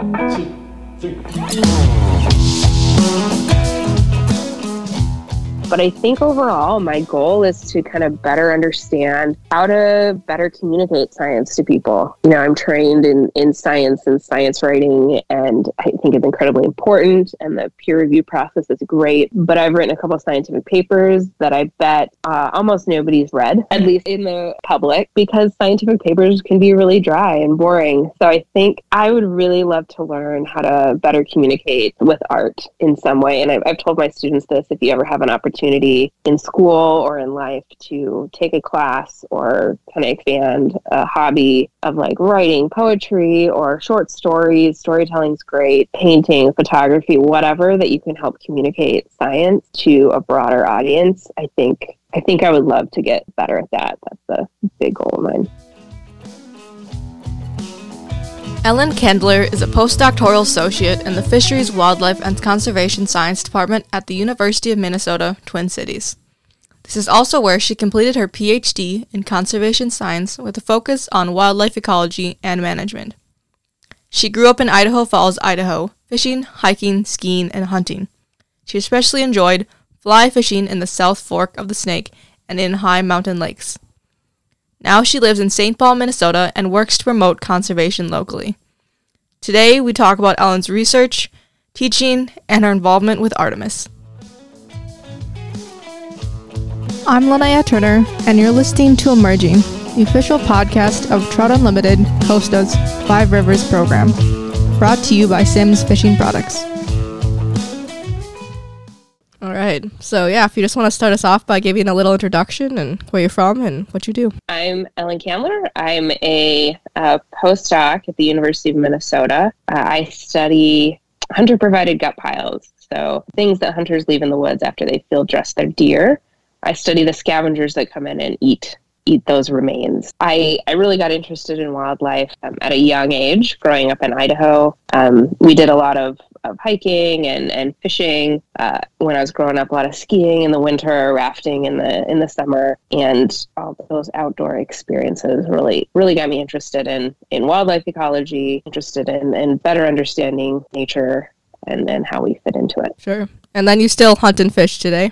Two, three. But I think overall, my goal is to kind of better understand how to better communicate science to people. You know, I'm trained in, in science and science writing, and I think it's incredibly important, and the peer review process is great. But I've written a couple of scientific papers that I bet uh, almost nobody's read, at least in the public, because scientific papers can be really dry and boring. So I think I would really love to learn how to better communicate with art in some way. And I've, I've told my students this if you ever have an opportunity opportunity in school or in life to take a class or kind of expand a hobby of like writing poetry or short stories. Storytelling's great, painting, photography, whatever that you can help communicate science to a broader audience. I think I think I would love to get better at that. That's a big goal of mine. Ellen Candler is a postdoctoral associate in the Fisheries, Wildlife, and Conservation Science Department at the University of Minnesota, Twin Cities. This is also where she completed her PhD in conservation science with a focus on wildlife ecology and management. She grew up in Idaho Falls, Idaho, fishing, hiking, skiing, and hunting. She especially enjoyed fly fishing in the South Fork of the Snake and in high mountain lakes. Now she lives in St. Paul, Minnesota, and works to promote conservation locally. Today, we talk about Ellen's research, teaching, and her involvement with Artemis. I'm Linnea Turner, and you're listening to Emerging, the official podcast of Trout Unlimited, Costa's Five Rivers program, brought to you by Simms Fishing Products. Right. So, yeah, if you just want to start us off by giving a little introduction and where you're from and what you do. I'm Ellen Candler. I'm a, a postdoc at the University of Minnesota. Uh, I study hunter provided gut piles. So, things that hunters leave in the woods after they field dress their deer. I study the scavengers that come in and eat eat those remains. I, I really got interested in wildlife um, at a young age growing up in Idaho. Um, we did a lot of of hiking and, and fishing uh, when I was growing up. A lot of skiing in the winter, rafting in the in the summer, and all those outdoor experiences really really got me interested in in wildlife ecology, interested in in better understanding nature and and how we fit into it. Sure. And then you still hunt and fish today.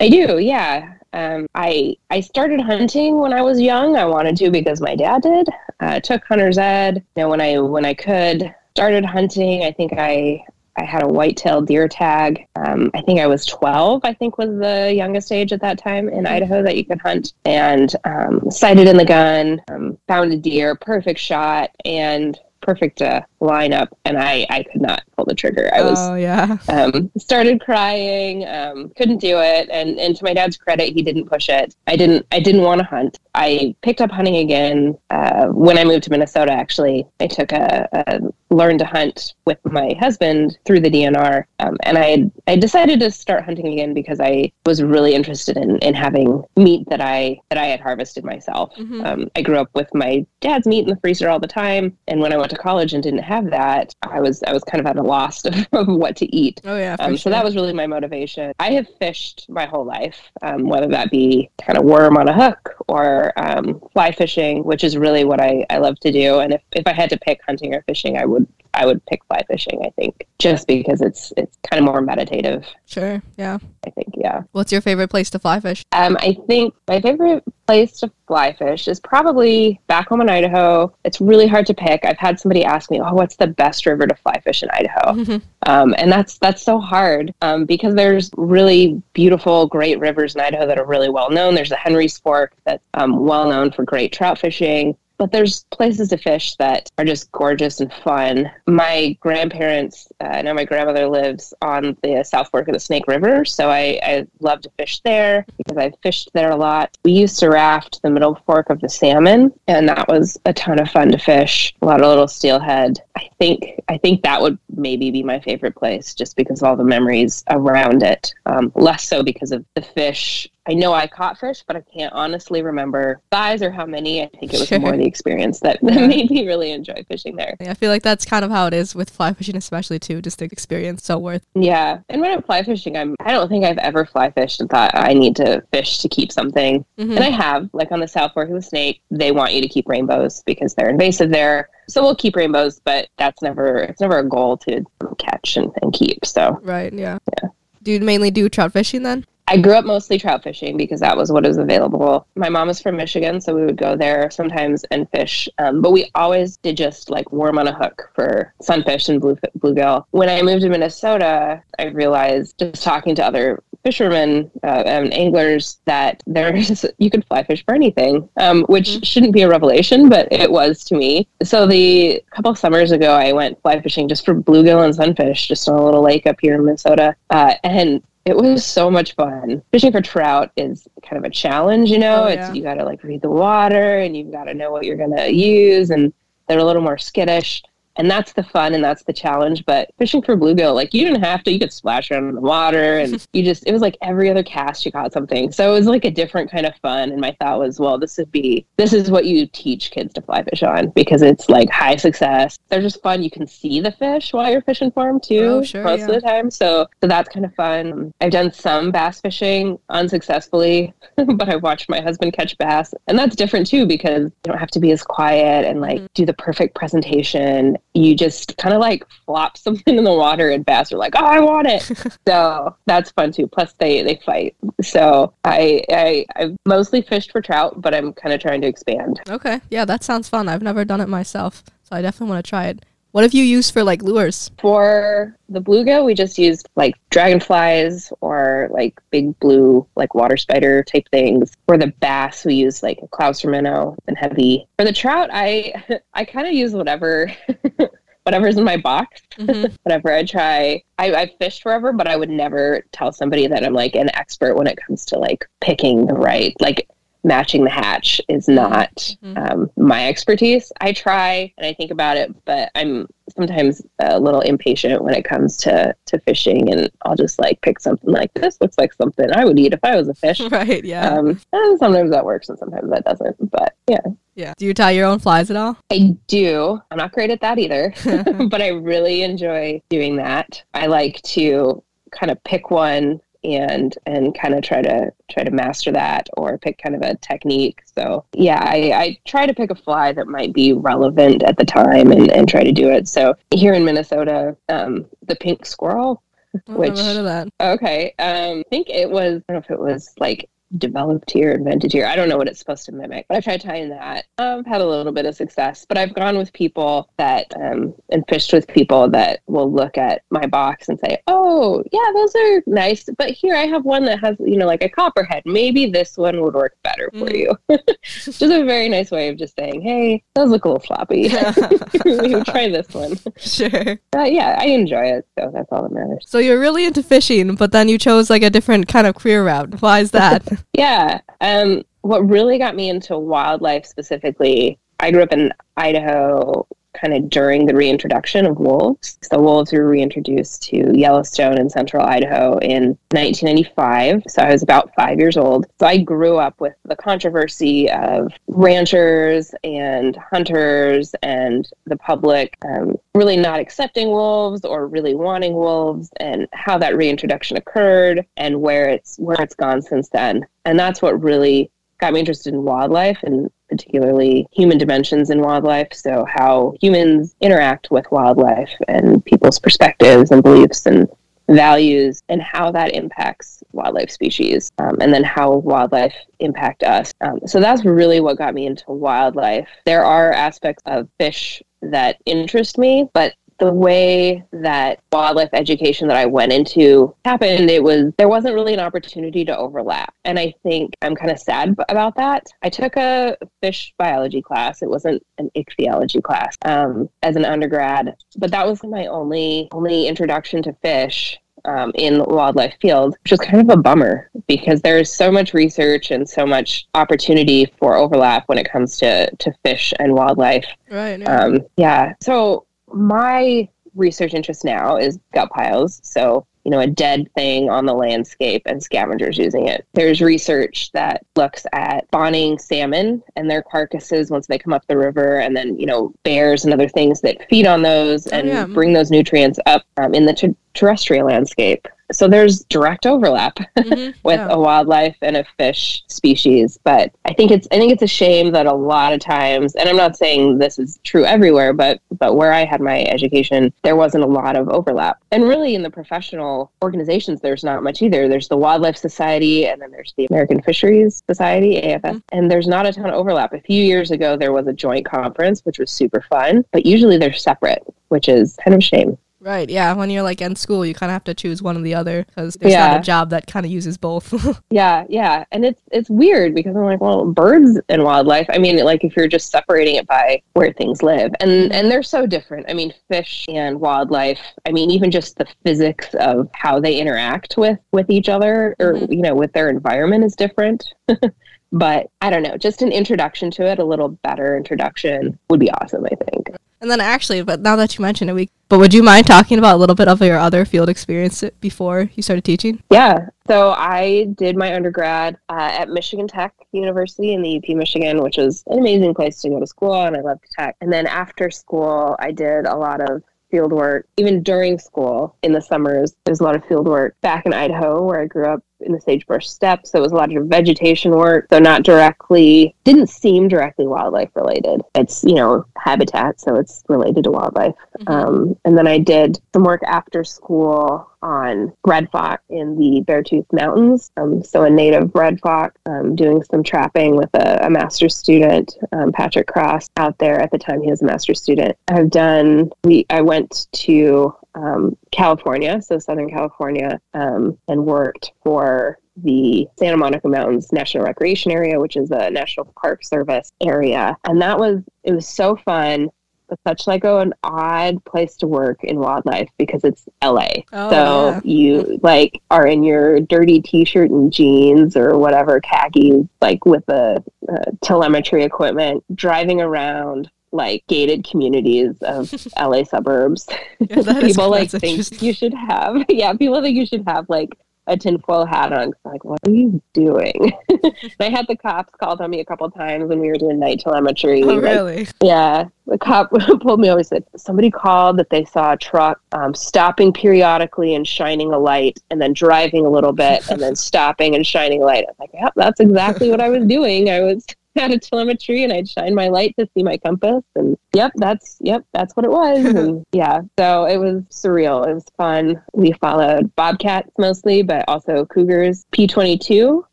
I do, yeah. Um, I I started hunting when I was young. I wanted to because my dad did. Uh, took hunter's ed. You know, when I when I could, started hunting. I think I I had a white-tailed deer tag. Um, I think I was 12. I think was the youngest age at that time in mm-hmm. Idaho that you could hunt, and um, sighted in the gun, um, found a deer, perfect shot, and perfect uh, lineup, and I I could not pull the trigger. I was oh yeah um, started crying, um, couldn't do it, and and to my dad's credit, he didn't push it. I didn't I didn't want to hunt. I picked up hunting again uh, when I moved to Minnesota. Actually, I took a, a learn to hunt with my husband through the DNR, um, and I I decided to start hunting again because I was really interested in in having meat that I that I had harvested myself. Mm-hmm. Um, I grew up with my dad's meat in the freezer all the time, and when I went to college and didn't have that, I was I was kind of at a loss of, of what to eat. Oh yeah. Um, sure. So that was really my motivation. I have fished my whole life, um, whether that be kind of worm on a hook or um, fly fishing, which is really what I, I love to do. And if, if I had to pick hunting or fishing, I would I would pick fly fishing. I think just because it's it's kind of more meditative. Sure. Yeah. I think yeah. What's your favorite place to fly fish? Um, I think my favorite place to fly fish is probably back home in Idaho. It's really hard to pick. I've had somebody ask me, "Oh, what's the best river to fly fish in Idaho?" Mm-hmm. Um, and that's that's so hard um, because there's really beautiful, great rivers in Idaho that are really well known. There's the Henry's Fork that's um, well known for great trout fishing but there's places to fish that are just gorgeous and fun. My grandparents, uh, I know my grandmother lives on the South Fork of the Snake River, so I, I love to fish there because I've fished there a lot. We used to raft the middle fork of the salmon, and that was a ton of fun to fish. A lot of little steelhead. I think I think that would maybe be my favorite place, just because of all the memories around it. Um, less so because of the fish I know I caught fish, but I can't honestly remember size or how many. I think it was sure. more the experience that, that made me really enjoy fishing there. I feel like that's kind of how it is with fly fishing, especially too. Just the experience so worth. Yeah, and when I'm fly fishing, I'm I don't think I've ever fly fished and thought I need to fish to keep something, mm-hmm. and I have. Like on the South Fork of the Snake, they want you to keep rainbows because they're invasive there. So we'll keep rainbows, but that's never it's never a goal to catch and, and keep. So Right. Yeah. Yeah. Do you mainly do trout fishing then? I grew up mostly trout fishing because that was what was available. My mom is from Michigan, so we would go there sometimes and fish. Um, but we always did just like worm on a hook for sunfish and blue bluegill. When I moved to Minnesota, I realized just talking to other fishermen uh, and anglers that there's you can fly fish for anything, um, which mm-hmm. shouldn't be a revelation, but it was to me. So the couple summers ago, I went fly fishing just for bluegill and sunfish, just on a little lake up here in Minnesota, uh, and it was so much fun. Fishing for trout is kind of a challenge, you know. Oh, yeah. It's you got to like read the water and you've got to know what you're going to use and they're a little more skittish and that's the fun and that's the challenge. But fishing for bluegill, like you didn't have to, you could splash around in the water and you just, it was like every other cast you caught something. So it was like a different kind of fun. And my thought was, well, this would be, this is what you teach kids to fly fish on because it's like high success. They're just fun. You can see the fish while you're fishing for them too, oh, sure, most yeah. of the time. So, so that's kind of fun. I've done some bass fishing unsuccessfully, but I've watched my husband catch bass. And that's different too because you don't have to be as quiet and like mm-hmm. do the perfect presentation you just kind of like flop something in the water and bass are like, oh, I want it. so that's fun too. Plus they they fight. So I I I've mostly fished for trout, but I'm kind of trying to expand. Okay, yeah, that sounds fun. I've never done it myself, so I definitely want to try it. What have you used for like lures? For the bluegill, we just used like dragonflies or like big blue, like water spider type things. For the bass, we use like a Clouser minnow and heavy. For the trout, I I kind of use whatever whatever's in my box. Mm-hmm. whatever I try. I, I've fished forever, but I would never tell somebody that I'm like an expert when it comes to like picking the right like matching the hatch is mm-hmm. not mm-hmm. um, my expertise. I try and I think about it, but I'm sometimes a little impatient when it comes to to fishing, and I'll just like pick something like this looks like something I would eat if I was a fish. Right. Yeah. Um, and sometimes that works, and sometimes that doesn't. But yeah. Yeah. Do you tie your own flies at all? I do. I'm not great at that either, but I really enjoy doing that. I like to kind of pick one and and kind of try to try to master that or pick kind of a technique so yeah I, I try to pick a fly that might be relevant at the time and, and try to do it so here in minnesota um, the pink squirrel which heard of that. okay um, i think it was i don't know if it was like developed here, invented here. I don't know what it's supposed to mimic, but I've tried tying that. I've had a little bit of success, but I've gone with people that um, and fished with people that will look at my box and say, "Oh, yeah, those are nice, but here I have one that has you know like a copperhead. Maybe this one would work better for mm. you." just a very nice way of just saying, "Hey, those look a little floppy. try this one." Sure. Uh, yeah, I enjoy it, so that's all that matters. So you're really into fishing, but then you chose like a different kind of career route. Why is that? yeah. Um, what really got me into wildlife specifically, I grew up in Idaho kind of during the reintroduction of wolves. So wolves were reintroduced to Yellowstone in central Idaho in 1995. So I was about five years old. So I grew up with the controversy of ranchers and hunters and the public um, really not accepting wolves or really wanting wolves and how that reintroduction occurred and where it's where it's gone since then. And that's what really got me interested in wildlife and particularly human dimensions in wildlife. So, how humans interact with wildlife and people's perspectives and beliefs and values and how that impacts wildlife species um, and then how wildlife impact us um, so that's really what got me into wildlife there are aspects of fish that interest me but the way that wildlife education that I went into happened, it was there wasn't really an opportunity to overlap. And I think I'm kind of sad about that. I took a fish biology class. It wasn't an ichthyology class um, as an undergrad, but that was my only only introduction to fish. Um, in the wildlife field, which was kind of a bummer because there's so much research and so much opportunity for overlap when it comes to, to fish and wildlife. Right. Yeah. Um, yeah. So my research interest now is gut piles. So, you know, a dead thing on the landscape and scavengers using it. There's research that looks at spawning salmon and their carcasses once they come up the river, and then, you know, bears and other things that feed on those oh, and yeah. bring those nutrients up um, in the t- terrestrial landscape. So there's direct overlap Mhm, with a wildlife and a fish species but i think it's i think it's a shame that a lot of times and i'm not saying this is true everywhere but but where i had my education there wasn't a lot of overlap. And really in the professional organizations there's not much either. There's the wildlife society and then there's the american fisheries society afs Mhm. and there's not a ton of overlap. A few years ago there was a joint conference which was super fun but usually they're separate which is kind of a shame Right, yeah. When you're like in school, you kind of have to choose one or the other because there's Yeah. not a job that kind of uses both. Yeah, yeah, and it's it's weird because I'm like, well, birds and wildlife. I mean, like if you're just separating it by where things live, and and they're so different. I mean, fish and wildlife. I mean, even just the physics of how they interact with with each other, or Mhm. you know, with their environment is different. but I don't know, just an introduction to it, a little better introduction would be awesome. I think. And then actually, but now that you mention it, we. But would you mind talking about a little bit of your other field experience before you started teaching? Yeah. So I did my undergrad uh, at Michigan Tech University in the UP Michigan, which was an amazing place to go to school, and I loved tech. And then after school, I did a lot of field work. Even during school in the summers, there's a lot of field work back in Idaho where I grew up in the sagebrush steppes. So it was a lot of vegetation work. So not directly, didn't seem directly wildlife related. It's, you know, habitat. So it's related to wildlife. Um, and then I did some work after school on red fox in the Beartooth Mountains. Um, so a native red fox, um, doing some trapping with a, a master's student, um, Patrick Cross, out there at the time he was a master's student. I've done. We I went to um, California, so Southern California, um, and worked for the Santa Monica Mountains National Recreation Area, which is a National Park Service area, and that was it was so fun. But such like a, an odd place to work in wildlife because it's LA. Oh, so yeah. you like are in your dirty t-shirt and jeans or whatever khakis, like with the uh, telemetry equipment, driving around like gated communities of LA suburbs. Yeah, people like think you should have, yeah, people think you should have like a tinfoil hat on. Like, what are you doing? and I had the cops called on me a couple times when we were doing night telemetry. Oh, like, really? yeah, the cop pulled me over. and Said somebody called that they saw a truck um, stopping periodically and shining a light, and then driving a little bit, and then stopping and shining a light. I was like, "Yep, that's exactly what I was doing. I was at a telemetry, and I'd shine my light to see my compass, and yep, that's yep, that's what it was. And yeah, so it was surreal. It was fun. We followed bobcats mostly, but also cougars. P twenty two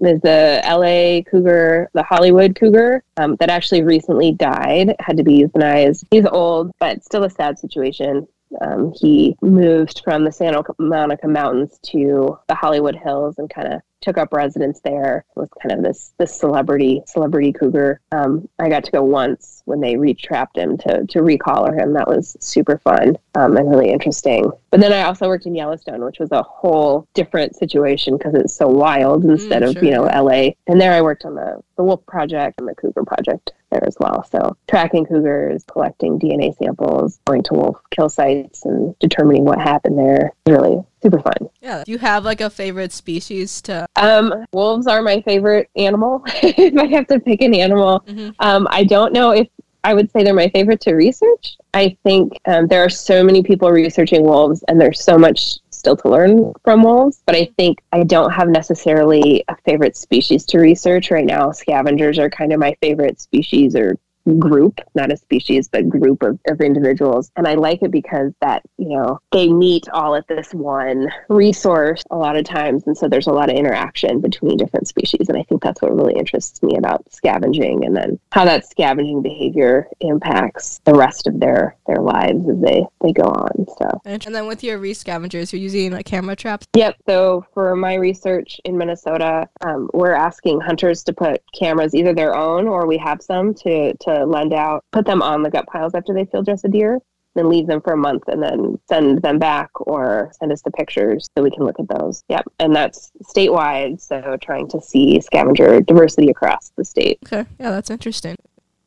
is the L.A. cougar, the Hollywood cougar um, that actually recently died, had to be euthanized. He's old, but still a sad situation. Um, he moved from the Santa Monica Mountains to the Hollywood Hills and kind of took up residence there. Was kind of this this celebrity celebrity cougar. Um, I got to go once when they retrapped him to to recollar him. That was super fun um, and really interesting. But then I also worked in Yellowstone, which was a whole different situation because it's so wild instead of sure. you know LA. And there I worked on the the Wolf Project and the Cougar Project there as well. So tracking cougars, collecting DNA samples, going to wolf kill sites, and determining what happened there. Really super fun. Yeah. Do you have like a favorite species to? Um, wolves are my favorite animal. if I have to pick an animal, Mhm. um, I don't know if I would say they're my favorite to research. I think um, there are so many people researching wolves, and there's so much still to learn from wolves. But I think I don't have necessarily a favorite species to research right now. Scavengers are kind of my favorite species or group, not a species, but group of, of individuals. And I like it because that, you know, they meet all at this one resource a lot of times. And so there's a lot of interaction between different species. And I think that's what really interests me about scavenging and then how that scavenging behavior impacts the rest of their, their lives as they, they go on. So And then with your re-scavengers, you're using like camera traps. Yep. So for my research in Minnesota, um, we're asking hunters to put cameras, either their own or we have some to, to to lend out, put them on the gut piles after they field dress a deer, then leave them for a month and then send them back or send us the pictures so we can look at those. Yep. And that's statewide. So trying to see scavenger diversity across the state. Okay. Yeah, that's interesting.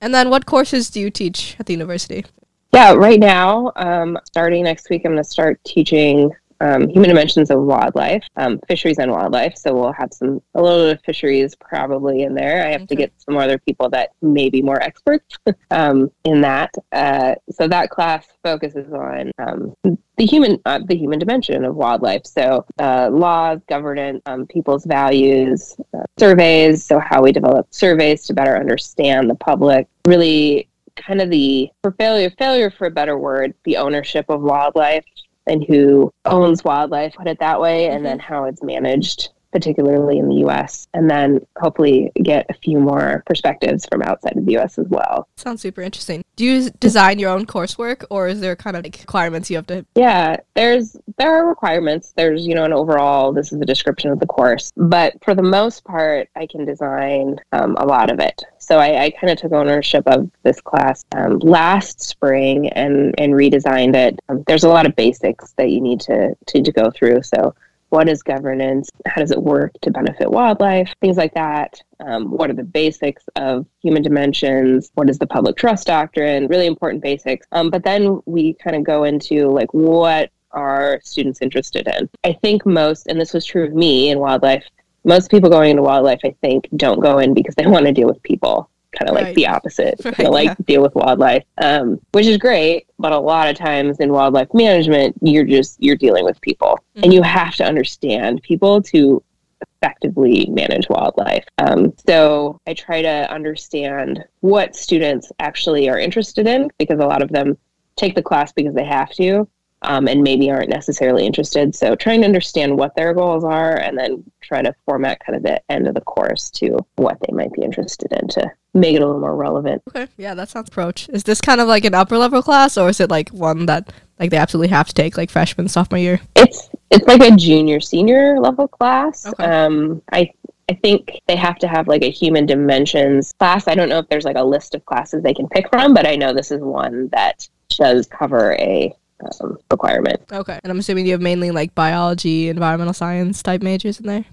And then what courses do you teach at the university? Yeah, right now, um, starting next week, I'm going to start teaching um, human dimensions of wildlife, um, fisheries and wildlife. So we'll have some a little bit of fisheries probably in there. I have to get some other people that may be more experts um, in that. Uh, so that class focuses on um, the human uh, the human dimension of wildlife. So uh, laws, governance, um, people's values, uh, surveys. So how we develop surveys to better understand the public. Really kind of the for failure failure for a better word the ownership of wildlife and who owns wildlife put it that way and mm-hmm. then how it's managed particularly in the US, and then hopefully get a few more perspectives from outside of the US as well. Sounds super interesting. Do you design your own coursework or is there kind of like requirements you have to Yeah, there's there are requirements. There's, you know, an overall this is a description of the course. But for the most part I can design um, a lot of it. So I, I kind of took ownership of this class um, last spring and, and redesigned it. Um, there's a lot of basics that you need to, to, to go through. So what is governance? How does it work to benefit wildlife? Things like that. Um, what are the basics of human dimensions? What is the public trust doctrine? Really important basics. Um, but then we kind of go into like what are students interested in? I think most, and this was true of me in wildlife, most people going into wildlife, I think, don't go in because they want to deal with people kind of right. like the opposite, right, like yeah. deal with wildlife, um, which is great. But a lot of times in wildlife management, you're just you're dealing with people, mm-hmm. and you have to understand people to effectively manage wildlife. Um, so I try to understand what students actually are interested in because a lot of them take the class because they have to. Um, and maybe aren't necessarily interested. So, trying to understand what their goals are and then try to format kind of the end of the course to what they might be interested in to make it a little more relevant. Okay, yeah, that sounds approach. Is this kind of like an upper level class, or is it like one that like they absolutely have to take like freshman sophomore year? It's it's like a junior senior level class. Okay. Um, I I think they have to have like a human dimensions class. I don't know if there's like a list of classes they can pick from, but I know this is one that does cover a um, requirement. Okay, and I'm assuming you have mainly like biology, environmental science type majors in there.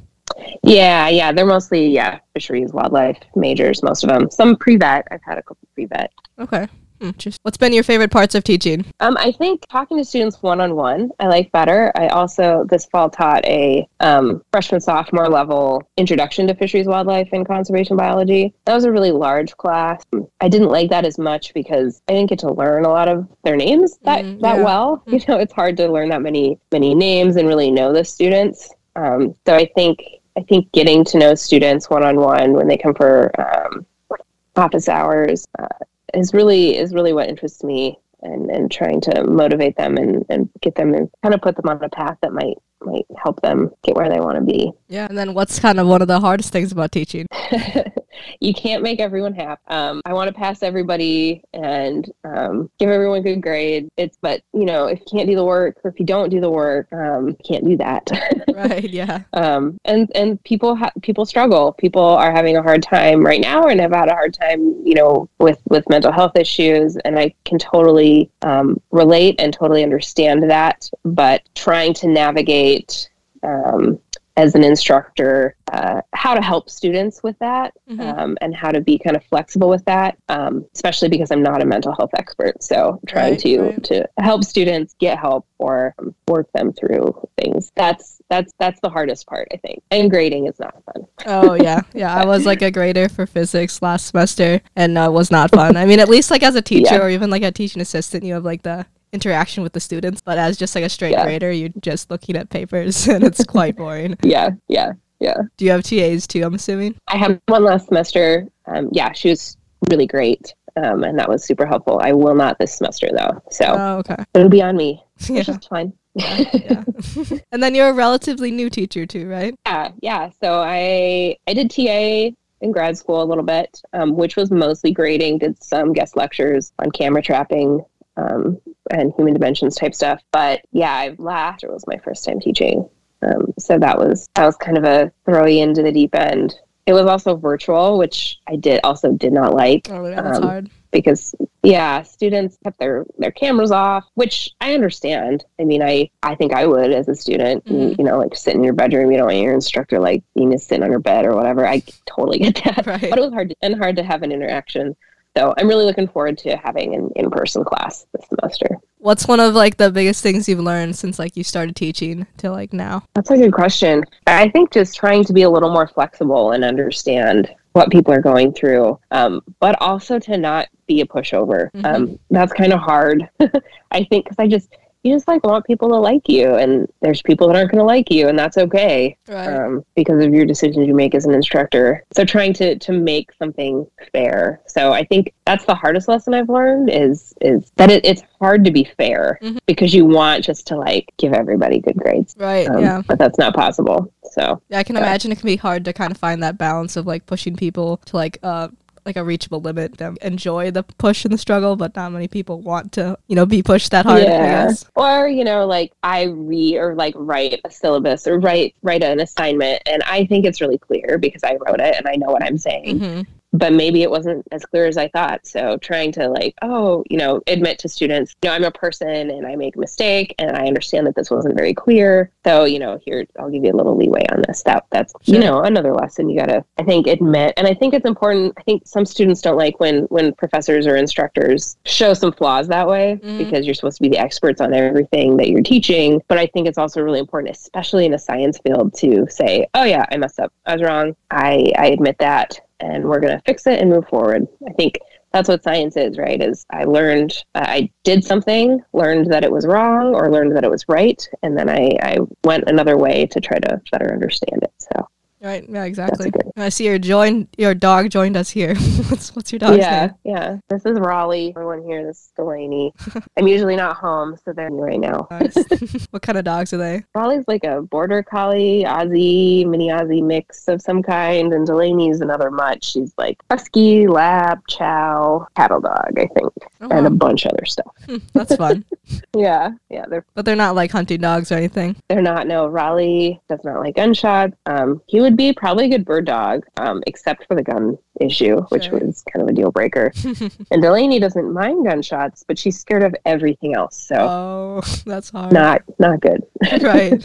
Yeah, yeah, they're mostly yeah fisheries, wildlife majors, most of them. Some pre vet. I've had a couple pre vet. Okay. Just what's been your favorite parts of teaching? Um, I think talking to students one on one, I like better. I also this fall taught a um, freshman sophomore level introduction to fisheries, wildlife, and conservation biology. That was a really large class. I didn't like that as much because I didn't get to learn a lot of their names that mm, that yeah. well. Mm. You know, it's hard to learn that many many names and really know the students. Um, so I think I think getting to know students one on one when they come for um, office hours uh, is really is really what interests me and, and trying to motivate them and, and get them and kind of put them on a path that might might help them get where they want to be. Yeah, and then what's kind of one of the hardest things about teaching? you can't make everyone happy. Um, I want to pass everybody and um, give everyone good grade. It's but you know if you can't do the work or if you don't do the work, um, you can't do that. right. Yeah. Um, and and people ha- people struggle. People are having a hard time right now and have had a hard time, you know, with with mental health issues. And I can totally um, relate and totally understand that. But trying to navigate um, as an instructor uh, how to help students with that mm-hmm. um, and how to be kind of flexible with that um, especially because i'm not a mental health expert so trying right, to right. to help students get help or um, work them through things that's that's that's the hardest part i think and grading is not fun oh yeah yeah i was like a grader for physics last semester and uh, was not fun i mean at least like as a teacher yeah. or even like a teaching assistant you have like the interaction with the students, but as just like a straight yeah. grader, you're just looking at papers and it's quite boring. yeah, yeah, yeah. Do you have TAs too? I'm assuming. I have one last semester. Um, yeah, she was really great, um, and that was super helpful. I will not this semester though, so oh, okay, it'll be on me, which yeah. is fine. yeah, yeah. and then you're a relatively new teacher too, right? Yeah, yeah. So I I did TA in grad school a little bit, um, which was mostly grading. Did some guest lectures on camera trapping, um, and human dimensions type stuff. But yeah, I laughed. it was my first time teaching, um, so that was that was kind of a throw you into the deep end. It was also virtual, which I did also did not like. Oh, yeah, that's um, hard. Because yeah, students kept their their cameras off, which I understand. I mean, I I think I would as a student. Mm-hmm. You, you, know, like sit in your bedroom. You don't want your instructor like being to sit on your bed or whatever. I totally get that. Right. But it was hard to, and hard to have an interaction so I'm really looking forward to having an in-person class this semester. What's one of like the biggest things you've learned since like you started teaching to like now? That's a good question. I think just trying to be a little more flexible and understand what people are going through, um, but also to not be a pushover. Mhm. Um, that's kind of hard, I think, because I just you just like want people to like you, and there's people that aren't going to like you, and that's okay Right. um, because of your decisions you make as an instructor. So trying to to make something fair. So I think that's the hardest lesson I've learned is is that it, it's hard to be fair Mhm. because you want just to like give everybody good grades. right. Um, yeah. But that's not possible. So Yeah, I can Yeah. imagine it can be hard to kind of find that balance of like pushing people to like uh like a reachable limit them enjoy the push and the struggle, but not many people want to, you know, be pushed that hard, guess. Or, you know, like I read or like write a syllabus or write write an assignment and I think it's really clear because I wrote it and I know what I'm saying. hmm But maybe it wasn't as clear as I thought. So trying to like, oh, you know, admit to students, you know, I'm a person and I make a mistake and I understand that this wasn't very clear. So, you know, here I'll give you a little leeway on this. That that's you know, another lesson you gotta I think admit. And I think it's important I think some students don't like when when professors or instructors show some flaws that way Mhm. because you're supposed to be the experts on everything that you're teaching. But I think it's also really important, especially in a science field, to say, Oh yeah, I messed up. I was wrong. I, I admit that and we're going to fix it and move forward. I think that's what science is, right? Is I learned, uh, I did something, learned that it was wrong or learned that it was right, and then I, I went another way to try to better understand it. So Right. Yeah, exactly. I see your join your dog joined us here. what's what's your dog's yeah, name? yeah. Yeah. This is Raleigh. Everyone here, this is Delaney. I'm usually not home, so they're here right now. Nice. what kind of dogs are they? Raleigh's like a border collie, Aussie, mini Aussie mix of some kind, and Delaney's another mutt. She's like husky, lab, chow, cattle dog, I think, Oh, and a bunch of other stuff. Hmm, That's fun. Yeah, yeah, they're but they're not like hunting dogs or anything. they're not. No, Raleigh does not like gunshots. Um, he would be probably a good bird dog, um, except for the gun issue, which Sure. was kind of a deal breaker. and Delaney doesn't mind gunshots, but she's scared of everything else. So oh, that's hard. not not good. right.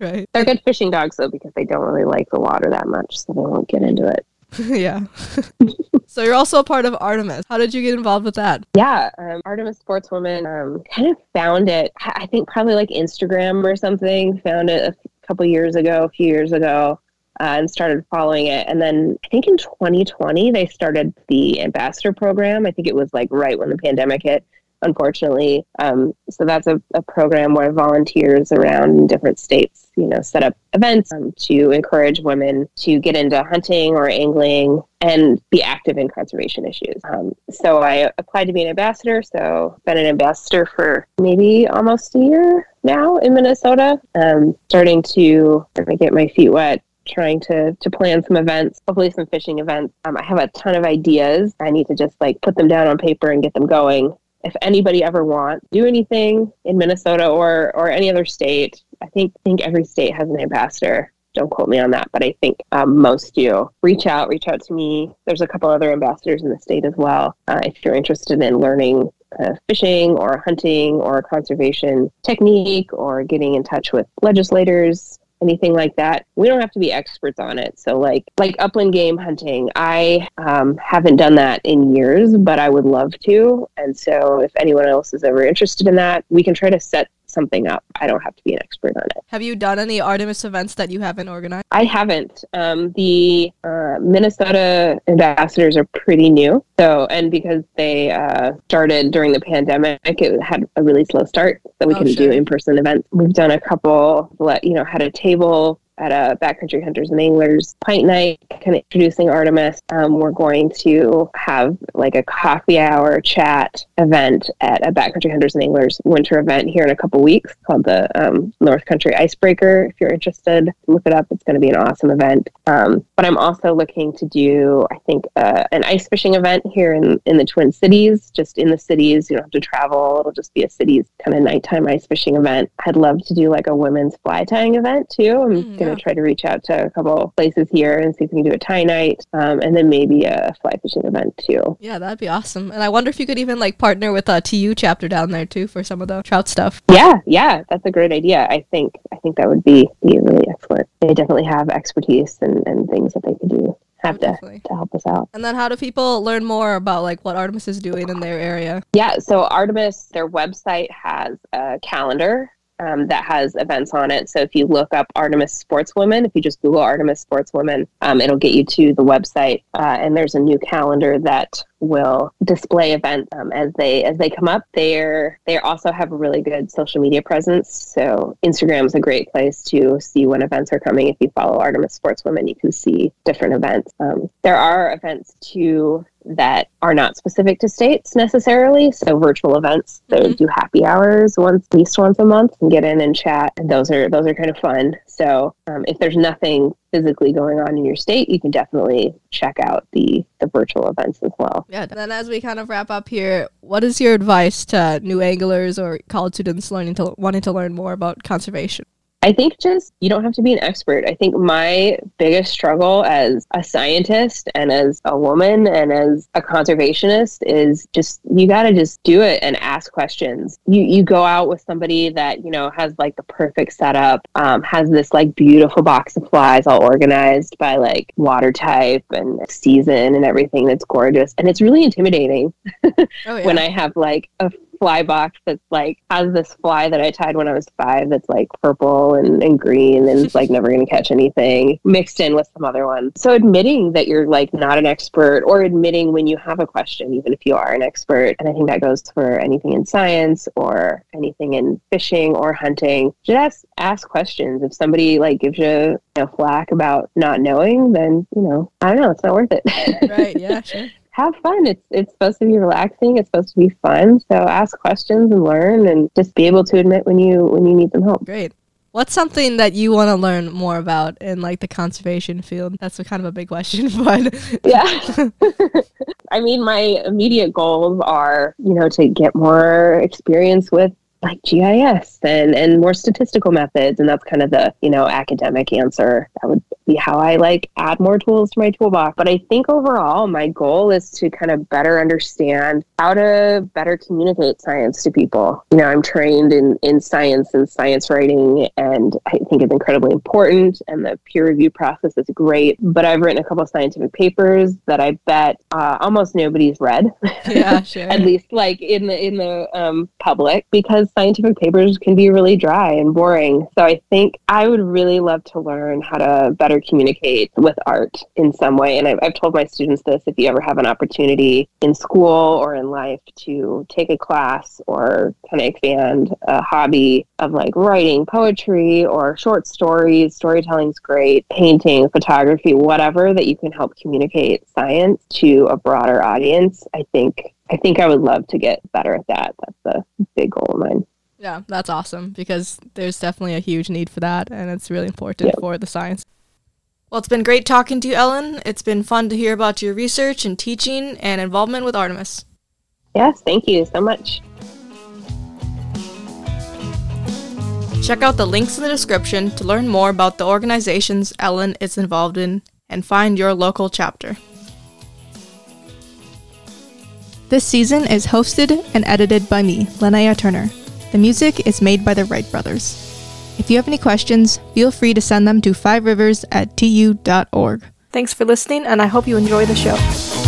right. They're good fishing dogs though because they don't really like the water that much, so they won't get into it. yeah. so you're also a part of Artemis. How did you get involved with that? Yeah, um, Artemis Sportswoman um, kind of found it. I think probably like Instagram or something. Found it a couple years ago, a few years ago, uh, and started following it. And then I think in 2020 they started the ambassador program. I think it was like right when the pandemic hit. Unfortunately, um, so that's a, a program where volunteers around different states, you know, set up events um, to encourage women to get into hunting or angling and be active in conservation issues. Um, so I applied to be an ambassador. So been an ambassador for maybe almost a year now in Minnesota. Um, starting to starting to get my feet wet. Trying to to plan some events, hopefully some fishing events. Um, I have a ton of ideas. I need to just like put them down on paper and get them going. If anybody ever wants do anything in Minnesota or or any other state, I think think every state has an ambassador don't quote me on that, but I think um, most do. Reach out, reach out to me. There's a couple other ambassadors in the state as well. Uh, if you're interested in learning uh, fishing or hunting or conservation technique or getting in touch with legislators, anything like that, we don't have to be experts on it. So, like like upland game hunting, I um, haven't done that in years, but I would love to. And so, if anyone else is ever interested in that, we can try to set something up. I don't have to be an expert on it. Have you done any Artemis events that you haven't organized? I haven't. Um, the uh, Minnesota ambassadors are pretty new. So, and because they uh, started during the pandemic, it had a really slow start. So we Oh, couldn't sure. do in person events. We've done a couple, let, you know, had a table at a backcountry hunters and anglers pint night, kind of introducing Artemis. Um, we're going to have like a coffee hour chat event at a backcountry hunters and anglers winter event here in a couple weeks called the um, North Country Icebreaker. If you're interested, look it up. It's going to be an awesome event. Um, but I'm also looking to do, I think, uh, an ice fishing event here in, in the Twin Cities, just in the cities. You don't have to travel. It'll just be a cities kind of nighttime ice fishing event. I'd love to do like a women's fly tying event too. I'm Mm, going to yeah. try to reach out to a couple places here and see if we can do a tie night um, and then maybe a fly fishing event too. Yeah, that'd be awesome. And I wonder if you could even like partner with a TU chapter down there too for some of the trout stuff. Yeah, yeah, that's a great idea. I think I think that would be be really excellent. They definitely have expertise and, and things that they could do have to, to help us out. And then how do people learn more about like what Artemis is doing in their area? Yeah, so Artemis, their website has a calendar um, that has events on it. So if you look up Artemis Sportswoman, if you just Google Artemis Sportswoman, um, it'll get you to the website. Uh, and there's a new calendar that will display events um, as they as they come up. They're they also have a really good social media presence. So Instagram is a great place to see when events are coming. If you follow Artemis Sportswomen, you can see different events. Um, there are events too that are not specific to states necessarily. So virtual events, they mm-hmm. do happy hours once, at least once a month, and get in and chat. And those are those are kind of fun. So um, if there's nothing physically going on in your state, you can definitely check out the the virtual events as well. Yeah. And then as we kind of wrap up here, what is your advice to new anglers or college students learning to wanting to learn more about conservation? I think just you don't have to be an expert. I think my biggest struggle as a scientist and as a woman and as a conservationist is just you got to just do it and ask questions. You you go out with somebody that you know has like the perfect setup, um, has this like beautiful box of flies all organized by like water type and season and everything that's gorgeous, and it's really intimidating oh, yeah. when I have like a fly box that's like has this fly that I tied when I was five that's like purple and, and green and it's like never going to catch anything mixed in with some other ones. So admitting that you're like not an expert or admitting when you have a question, even if you are an expert. And I think that goes for anything in science or anything in fishing or hunting. Just ask, ask questions. If somebody like gives you, you know, flack about not knowing, then, you know, I don't know, it's not worth it. right. Yeah, sure have fun. It's it's supposed to be relaxing. It's supposed to be fun. So ask questions and learn, and just be able to admit when you when you need some help. Great. What's something that you want to learn more about in like the conservation field? That's a kind of a big question, but yeah. I mean, my immediate goals are, you know, to get more experience with like GIS and and more statistical methods and that's kind of the you know academic answer that would be how I like add more tools to my toolbox. But I think overall my goal is to kind of better understand how to better communicate science to people. You know I'm trained in in science and science writing and I think it's incredibly important and the peer review process is great. But I've written a couple of scientific papers that I bet uh, almost nobody's read. Yeah sure. At least like in the in the um, public because scientific papers can be really dry and boring. So I think I would really love to learn how to better communicate with art in some way. And I've, I've told my students this if you ever have an opportunity in school or in life to take a class or kind of expand a hobby of like writing poetry or short stories, storytelling's great, painting, photography, whatever that you can help communicate science to a broader audience. I think I think I would love to get better at that. That's a big goal of mine. Yeah, that's awesome because there's definitely a huge need for that and it's really important yep. for the science. Well, it's been great talking to you, Ellen. It's been fun to hear about your research and teaching and involvement with Artemis. Yes, thank you so much. Check out the links in the description to learn more about the organizations Ellen is involved in and find your local chapter. This season is hosted and edited by me, Linnea Turner. The music is made by the Wright brothers. If you have any questions, feel free to send them to five rivers at tu.org. Thanks for listening, and I hope you enjoy the show.